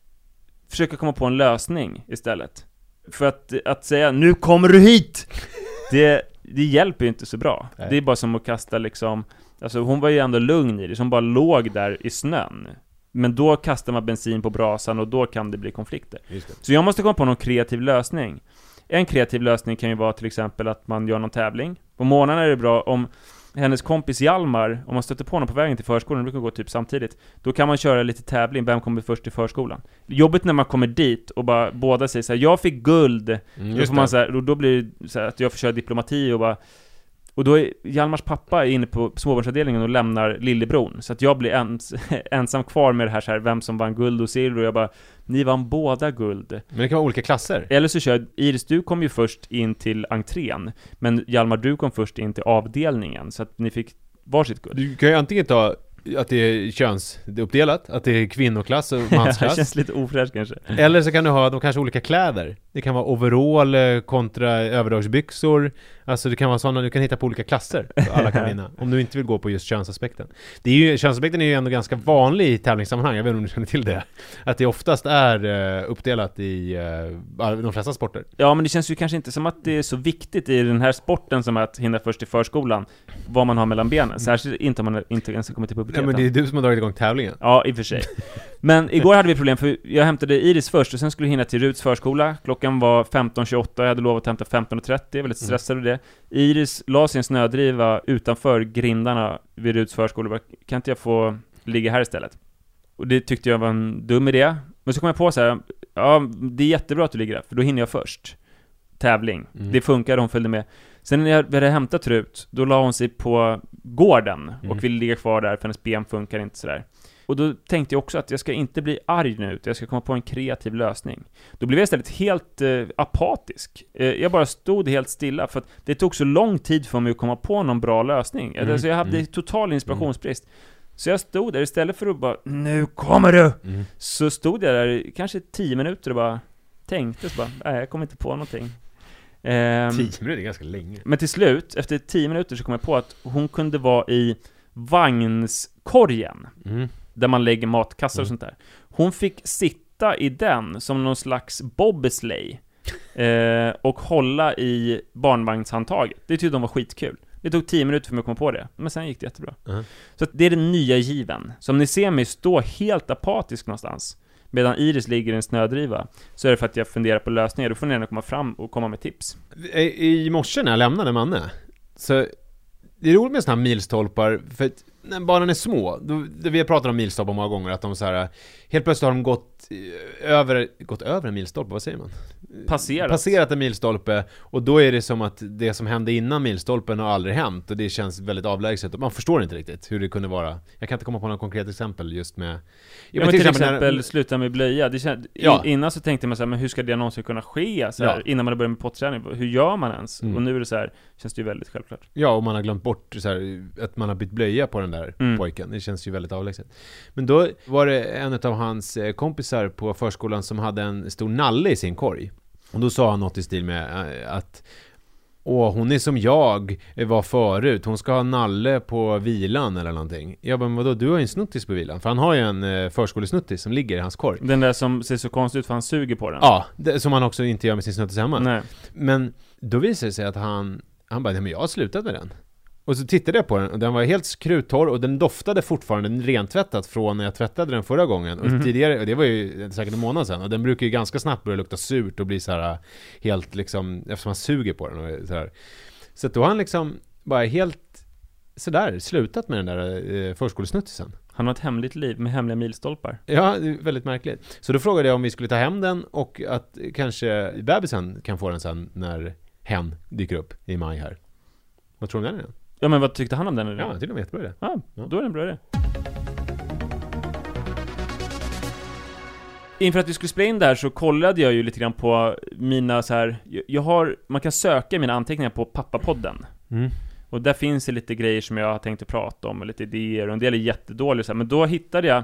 försöka komma på en lösning istället. För att, att säga 'Nu kommer du hit!' Det, det hjälper ju inte så bra.
Nej.
Det är bara som att kasta liksom Alltså hon var ju ändå lugn i det, så hon bara låg där i snön. Men då kastar man bensin på brasan och då kan det bli konflikter. Så jag måste komma på någon kreativ lösning. En kreativ lösning kan ju vara till exempel att man gör någon tävling. På morgonen är det bra om hennes kompis Hjalmar, om man stöter på honom på vägen till förskolan, det brukar gå typ samtidigt, då kan man köra lite tävling, vem kommer först till förskolan? Jobbigt när man kommer dit och bara båda säger så här, 'Jag fick guld'
Mm,
Då får man så här, då blir det så här att jag får köra diplomati och bara och då är Hjalmars pappa är inne på småbarnsavdelningen och lämnar lillebron Så att jag blir ens, ensam kvar med det här, så här vem som vann guld och silver och jag bara Ni vann båda guld
Men det kan vara olika klasser.
Eller så kör jag, Iris du kom ju först in till entrén Men Hjalmar du kom först in till avdelningen Så att ni fick varsitt guld
Du kan ju antingen ta att det är könsuppdelat, att det är kvinnoklass och
Det
mansklass.
känns lite ofräscht kanske
Eller så kan du ha de kanske olika kläder. Det kan vara overall eh, kontra överdragsbyxor. Alltså det kan vara sådana, du kan hitta på olika klasser. Alla kan vinna. Om du inte vill gå på just könsaspekten. Det är ju, könsaspekten är ju ändå ganska vanlig i tävlingssammanhang, jag vet inte om du känner till det? Att det oftast är eh, uppdelat i eh, de flesta sporter.
Ja men det känns ju kanske inte som att det är så viktigt i den här sporten som att hinna först till förskolan Vad man har mellan benen, särskilt inte om man inte ens har kommit till
Nej
puberteten
men det är du som har dragit igång tävlingen.
Ja, i och för sig. Men igår hade vi problem, för jag hämtade Iris först och sen skulle jag hinna till Ruts förskola. Klockan var 15.28, jag hade lovat att hämta 15.30, jag var
Mm.
lite stressad över det. Iris la sin snödriva utanför grindarna vid Ruts förskola, bara, kan inte jag få ligga här istället? Och det tyckte jag var en dum idé. Men så kom jag på så här, ja, det är jättebra att du ligger där, för då hinner jag först. Tävling.
Mm.
Det funkar, hon följde med. Sen när jag hade hämtat Rut, då la hon sig på gården och
Mm.
ville ligga kvar där, för hennes ben funkar inte sådär. Och då tänkte jag också att jag ska inte bli arg nu, utan jag ska komma på en kreativ lösning. Då blev jag istället helt eh, apatisk. Eh, jag bara stod helt stilla, för att det tog så lång tid för mig att komma på någon bra lösning.
Mm,
Alltså jag hade
mm.
total inspirationsbrist. Så jag stod där, istället för att bara 'Nu kommer du!'
Mm.
Så stod jag där i kanske 10 minuter och bara tänkte så bara 'Nej, jag kommer inte på någonting' Ehm,
Tio minuter är ganska länge.
men till slut, efter 10 minuter, så kom jag på att hon kunde vara i vagnskorgen,
Mm.
Där man lägger matkassar och
Mm.
sånt där. Hon fick sitta i den som någon slags bobsleigh, eh, och hålla i barnvagnshandtaget. Det tyckte de var skitkul. Det tog 10 minuter för mig att komma på det, men sen gick det jättebra.
Mhm.
Så det är den nya given. Så om ni ser mig stå helt apatisk någonstans, medan Iris ligger i en snödriva, så är det för att jag funderar på lösningar. Då får ni gärna komma fram och komma med tips.
I i morse när jag lämnade Manne, så det är roligt med sådana här milstolpar, för när barnen är små, då, då vi har pratat om milstolpar många gånger, att de så här helt plötsligt har de gått över, gått över en milstolpe, vad säger man?
Passerat.
Passerat en milstolpe, och då är det som att det som hände innan milstolpen har aldrig hänt, och det känns väldigt avlägset, och man förstår inte riktigt hur det kunde vara. Jag kan inte komma på något konkret exempel just med...
Ja, men till exempel,
när-
sluta med blöja. Det känd,
Ja.
innan så tänkte man så här, men hur ska det någonsin kunna ske? Så här,
Ja.
Innan man börjar med potträning, hur gör man ens?
Mm.
Och nu är det så här, känns det ju väldigt självklart.
Ja, och man har glömt bort så här, att man har bytt blöja på den där
Mm.
pojken. Det känns ju väldigt avlägset. Men då var det en av hans eh, kompisar på förskolan som hade en stor nalle i sin korg. Och då sa han något i stil med eh, att Åh, hon är som jag var förut, hon ska ha nalle på vilan eller någonting. Jag bara, men vadå, du har ju en snuttis på vilan? För han har ju en eh, förskolesnuttis som ligger i hans korg.
Den där som ser så konstigt ut för han suger på den.
Ja, det, som han också inte gör med sin snuttis hemma.
Nej.
Men då visade det sig att han, han bara, nej men jag har slutat med den. Och så tittade jag på den och den var helt kruttorr och den doftade fortfarande rentvättat från när jag tvättade den förra gången. Och
Mhm.
tidigare, och det var ju säkert en månad sedan, och den brukar ju ganska snabbt börja lukta surt och bli så här helt liksom, eftersom man suger på den och så här. Så då har han liksom bara helt sådär slutat med den där eh, förskolesnuttisen.
Han har ett hemligt liv med hemliga milstolpar.
Ja, det är väldigt märkligt. Så då frågade jag om vi skulle ta hem den och att kanske bebisen kan få den sen när hen dyker upp i maj här. Vad tror du om den idén?
Ja men vad tyckte han om den idén?
Ja, jag tycker det var jättebra idé.
Ja,
Ja.
då är det en bra idé. Inför att vi skulle spela in det här så kollade jag ju lite grann på mina så här. jag- jag har, man kan söka mina anteckningar på pappapodden.
Mm.
Och där finns det lite grejer som jag har tänkt att prata om, och lite idéer, och en del är jättedåliga så här. men då hittade jag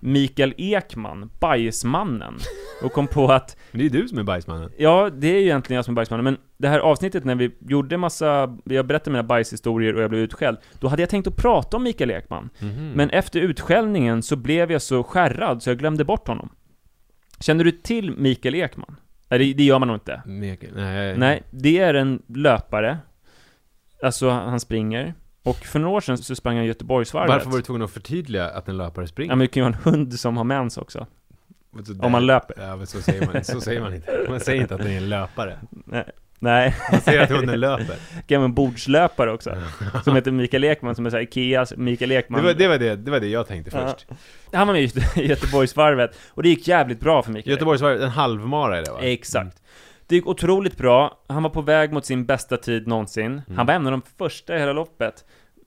Mikael Ekman, Bajsmannen, och kom på att
Men det är ju du som är bajsmannen.
Ja, det är ju egentligen jag som är bajsmannen, men det här avsnittet när vi gjorde massa, jag berättade mina bajshistorier och jag blev utskälld, då hade jag tänkt att prata om Mikael Ekman.
Mhm.
Men efter utskällningen så blev jag så skärrad så jag glömde bort honom. Känner du till Mikael Ekman? Nej, det, det gör man nog inte.
Mikael, nej.
Nej, det är en löpare, alltså han springer, och för några år sedan så sprang han Göteborgsvarvet.
Varför var du tvungen att förtydliga att en löpare springer?
Ja men det kan ju vara en hund som har mens också.
Så
om man löper.
Ja, men så säger man, så säger man inte. Man säger inte att den är en löpare.
Nej. Nej.
Man säger att hunden löper.
En bordslöpare också. Som heter Mikael Ekman, som är såhär Ikeas Mikael Ekman.
Det var det, var det, det var det jag tänkte
Ja.
först.
Han var med i Göte- Göteborgsvarvet, och det gick jävligt bra för Mikael
Göteborgsvarvet, en halvmara är det va?
Exakt. Det gick otroligt bra, han var på väg mot sin bästa tid någonsin.
Mm.
Han var en av de första i hela loppet.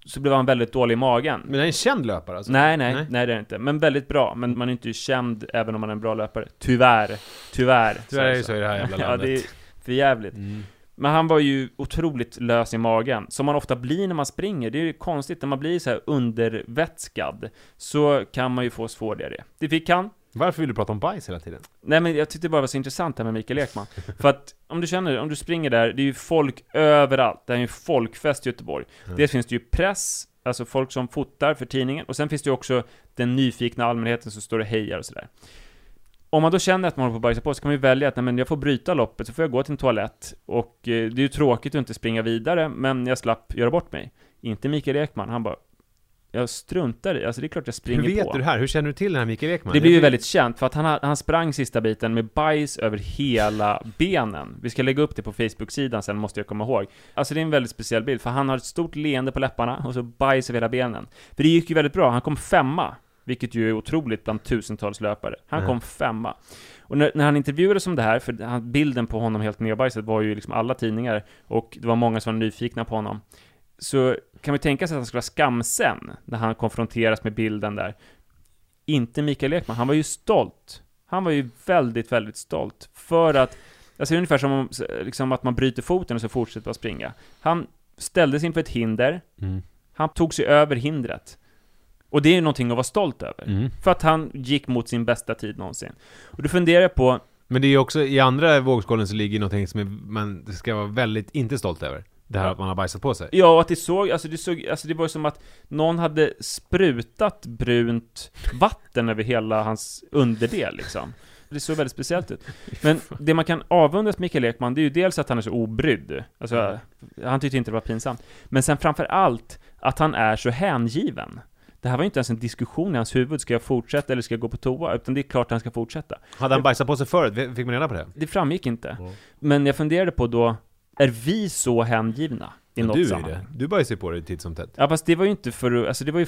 Så blev han väldigt dålig i magen.
Men det är en känd löpare alltså?
Nej, nej, nej, det är det inte. Men väldigt bra. Men man är inte känd även om man är en bra löpare. Tyvärr. Tyvärr.
Tyvärr är det så i det här jävla
Ja,
landet.
det är för jävligt.
Mm.
Men han var ju otroligt lös i magen, som man ofta blir när man springer. Det är ju konstigt, när man blir så här undervätskad, så kan man ju få svår diarré. Det fick han.
Varför vill du prata om bajs hela tiden?
Nej men jag tyckte det bara var så intressant det här med Mikael Ekman. För att, om du känner, om du springer där, det är ju folk överallt. Det är ju folkfest i Göteborg.
Mm.
Dels finns det ju press, alltså folk som fotar för tidningen, och sen finns det ju också den nyfikna allmänheten som står och hejar och sådär. Om man då känner att man håller på att bajsa på så kan man ju välja att nej, men jag får bryta loppet, så får jag gå till en toalett. Och eh, det är ju tråkigt att inte springa vidare, men jag slapp göra bort mig. Inte Mikael Ekman, han bara jag struntar i, alltså det är klart jag springer
Hur vet
på.
du det här? Hur känner du till den här Mikael Ekman?
Det blir ju väldigt känt, för att han, han sprang sista biten med bajs över hela benen. Vi ska lägga upp det på Facebook-sidan sen, måste jag komma ihåg. Alltså det är en väldigt speciell bild, för han har ett stort leende på läpparna och så bajs över hela benen. För det gick ju väldigt bra, han kom femma, vilket ju är otroligt bland tusentals löpare. Han
Mm.
kom femma. Och när, när han intervjuades om det här, för han, bilden på honom helt nedbajsad var ju liksom alla tidningar, och det var många som var nyfikna på honom. Så kan vi tänka sig att han skulle vara skamsen när han konfronteras med bilden där. Inte Mikael Ekman, han var ju stolt. Han var ju väldigt, väldigt stolt. För att, alltså det är ungefär som om, liksom att man bryter foten och så fortsätter att springa. Han ställdes inför ett hinder,
Mm.
han tog sig över hindret. Och det är ju någonting att vara stolt över.
Mm.
För att han gick mot sin bästa tid någonsin. Och då funderar jag på,
Men det är ju också, i andra vågskålen så ligger någonting som är, man ska vara väldigt inte stolt över. Det här att man har bajsat på sig.
ja, och att det såg, alltså det såg, alltså det var ju som att någon hade sprutat brunt vatten över hela hans underdel liksom. Det såg väldigt speciellt ut. Men det man kan avundas Mikael Ekman, det är ju dels att han är så obrydd. Alltså, han tyckte inte det var pinsamt. Men sen framför allt, att han är så hängiven. Det här var ju inte ens en diskussion i hans huvud, ska jag fortsätta eller ska jag gå på toa? Utan det är klart att han ska fortsätta.
Hade han bajsat på sig förut? Fick man reda på det?
Det framgick inte. Men jag funderade på då, är vi så hängivna i
Men
något
du är
sammanhang?
det. Du bajsar ju på dig titt som tätt.
Ja fast det var ju inte för alltså det var ju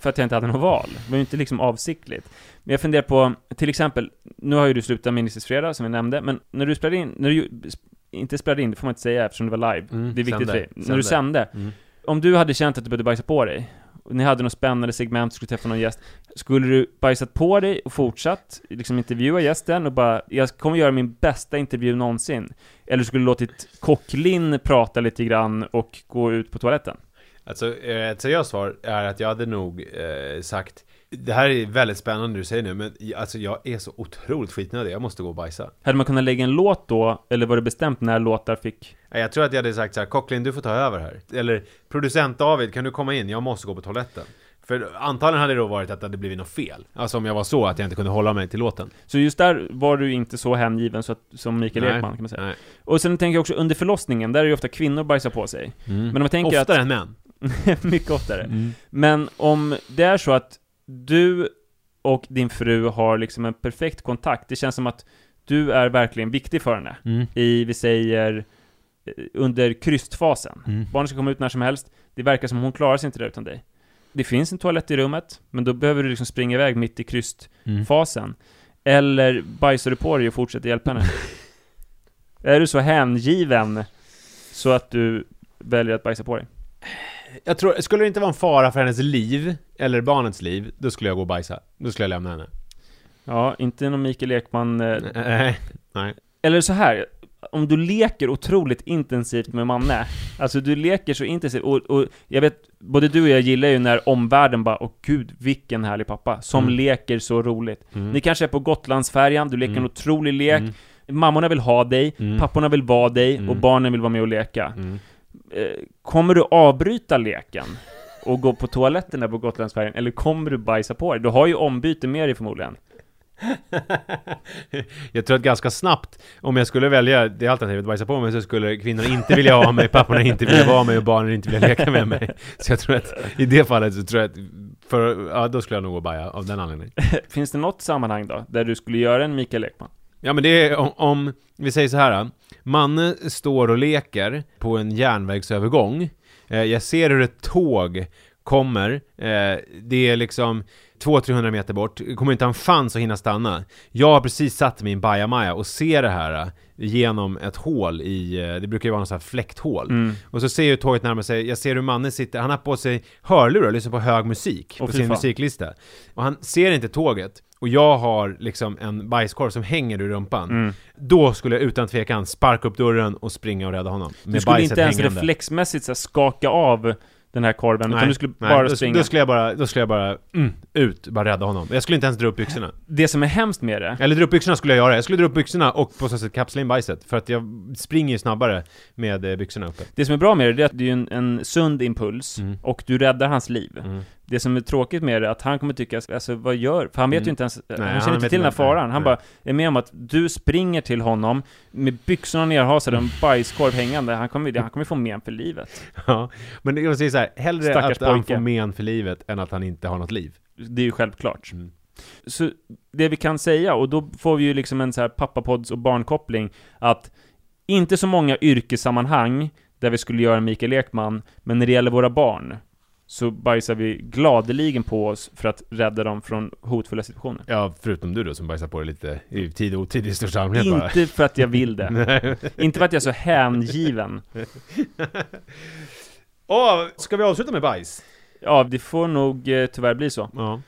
för att jag inte hade något val. Det var ju inte liksom avsiktligt. Men jag funderar på, till exempel, nu har ju du slutat med Nisses Fredag, som jag nämnde, men när du spelade in, när du inte spelade in, det får man inte säga eftersom det var live.
Mm,
det är viktigt
sände.
för dig. När du sände,
Mm.
om du hade känt att du behövde bajsa på dig, ni hade något spännande segment, skulle träffa någon gäst, skulle du bajsat på dig och fortsatt, liksom intervjua gästen och bara, jag kommer göra min bästa intervju någonsin? Eller skulle du låtit Kocklin prata lite grann och gå ut på toaletten?
Alltså, eh, ett seriöst svar är att jag hade nog eh, sagt det här är väldigt spännande du säger nu, men alltså jag är så otroligt skitnödig, jag måste gå och bajsa.
Hade man kunnat lägga en låt då, eller var det bestämt när låtar fick...
Jag tror att jag hade sagt så här, Cochlin du får ta över här. Eller producent David, kan du komma in? Jag måste gå på toaletten. För antagligen hade det då varit att det hade blivit något fel. Alltså om jag var så att jag inte kunde hålla mig till låten.
Så just där var du inte så hängiven så att, som Mikael
Nej,
Ekman kan man säga.
Nej.
Och sen tänker jag också under förlossningen, där är ju ofta kvinnor bajsar på sig.
Mm.
Men om man tänker
Oftare
att...
än män.
mycket oftare.
Mm.
Men om det är så att du och din fru har liksom en perfekt kontakt, det känns som att du är verkligen viktig för henne.
Mm.
I, vi säger, eh, under krystfasen.
Mm.
Barnet ska komma ut när som helst. Det verkar som hon klarar sig inte där utan dig. Det finns en toalett i rummet, men då behöver du liksom springa iväg mitt i krystfasen. Eller bajsar du på dig och fortsätter hjälpa henne? är du så hängiven så att du väljer att bajsa på dig?
Jag tror, skulle det inte vara en fara för hennes liv, eller barnets liv, då skulle jag gå och bajsa. Då skulle jag lämna henne.
Ja, inte någon Mikael Ekman... Eh,
Nej, nej.
eller så här. Om du leker otroligt intensivt med Manne, alltså du leker så intensivt, och, och jag vet, både du och jag gillar ju när omvärlden bara, åh gud, vilken härlig pappa, som
Mm.
leker så roligt.
Mm.
Ni kanske är på Gotlandsfärjan, du leker
Mm.
en otrolig lek,
Mm.
mammorna vill ha dig,
Mm.
papporna vill vara dig, och
Mm.
barnen vill vara med och leka. Eh, kommer du avbryta leken och gå på toaletten där på Gotlandsfärjan, eller kommer du bajsa på dig? Du har ju ombyte med dig förmodligen.
jag tror att ganska snabbt, om jag skulle välja det alternativet, bajsa på mig, så skulle kvinnorna inte vilja ha mig, papporna inte vilja vara mig och barnen inte vilja leka med mig. Så jag tror att i det fallet så tror jag att, för, ja då skulle jag nog gå och baja av den anledningen.
Finns det något sammanhang då, där du skulle göra en Mikael Ekman?
Ja men det är om, om vi säger så här. Manne står och leker på en järnvägsövergång. Eh, jag ser hur ett tåg kommer. Eh, det är liksom 200-300 meter bort. Kommer inte ha en chans att hinna stanna. Jag har precis satt en bajamaja och ser det här eh, genom ett hål i, det brukar ju vara något sånt här fläkthål.
Mm.
Och så ser jag hur tåget närmar sig, jag ser hur mannen sitter, han har på sig hörlurar och lyssnar på hög musik
Åh,
på sin
fan.
musiklista. Och han ser inte tåget. Och jag har liksom en bajskorv som hänger ur rumpan.
Mm.
Då skulle jag utan tvekan sparka upp dörren och springa och rädda honom.
Du skulle inte ens reflexmässigt så här, skaka av den här korven, utan du skulle bara
då,
springa.
Då skulle jag bara, då skulle jag bara, mm, ut, bara rädda honom. Jag skulle inte ens dra upp byxorna.
Det som är hemskt med det,
Eller dra upp byxorna skulle jag göra. Jag skulle dra upp byxorna och på så sätt kapsla in bajset. För att jag springer ju snabbare med eh, byxorna uppe.
det som är bra med det, det är att det är en, en sund impuls,
Mm.
och du räddar hans liv.
Mm.
Det som är tråkigt med det är att han kommer tycka, alltså vad gör, för han vet
Mm.
ju inte ens,
Nej,
han
han
känner inte
vet
till den här
inte.
Faran. Han
nej.
bara är med om att du springer till honom med byxorna nerhasade och en bajskorv hängande. Han kommer, han kommer få men för livet.
Ja, men jag säger så här, hellre
Stackars
att han
pojke.
får men för livet än att han inte har något liv.
Det är ju självklart.
Mm.
Så det vi kan säga, och då får vi ju liksom en så här pappapods och barnkoppling, att inte så många yrkessammanhang där vi skulle göra Mikael Ekman, men när det gäller våra barn så bajsar vi gladeligen på oss för att rädda dem från hotfulla situationer.
Ja, förutom du då som bajsar på dig lite i tid och otid i största allmänhet bara.
Inte för att jag vill det. Inte för att jag är så hängiven.
Åh, ska vi avsluta med bajs?
Ja, det får nog eh, tyvärr bli så.
Ja.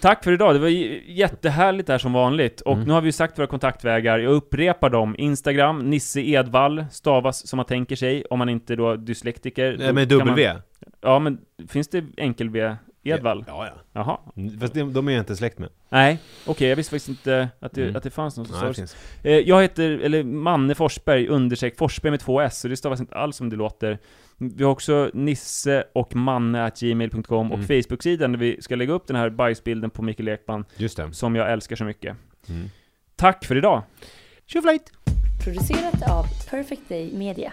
Tack för idag, det var jättehärligt här som vanligt. Och
Mm.
nu har vi ju sagt våra kontaktvägar, jag upprepar dem. Instagram, Nisse Edvall, stavas som man tänker sig, om man inte då är dyslektiker.
Nej, med W.
Man, ja, men finns det enkel-V? Edvall?
Ja, ja.
Jaha.
Mm, Fast de, de är jag inte släkt med.
Nej, okej, jag visste faktiskt inte att det,
Mm.
att det fanns någon
Nej,
som sa
finns.
Eh, Jag heter, eller Manne Forsberg, understreck Forsberg med två S, så det stavas inte alls som det låter. Vi har också nisse och manne.gmail.com och
Mm.
Facebook-sidan där vi ska lägga upp den här bajsbilden på Mikael Ekman,
Just det.
som jag älskar så mycket.
Mm.
Tack för idag!
Tjoflöjt!
Producerat av Perfect Day Media.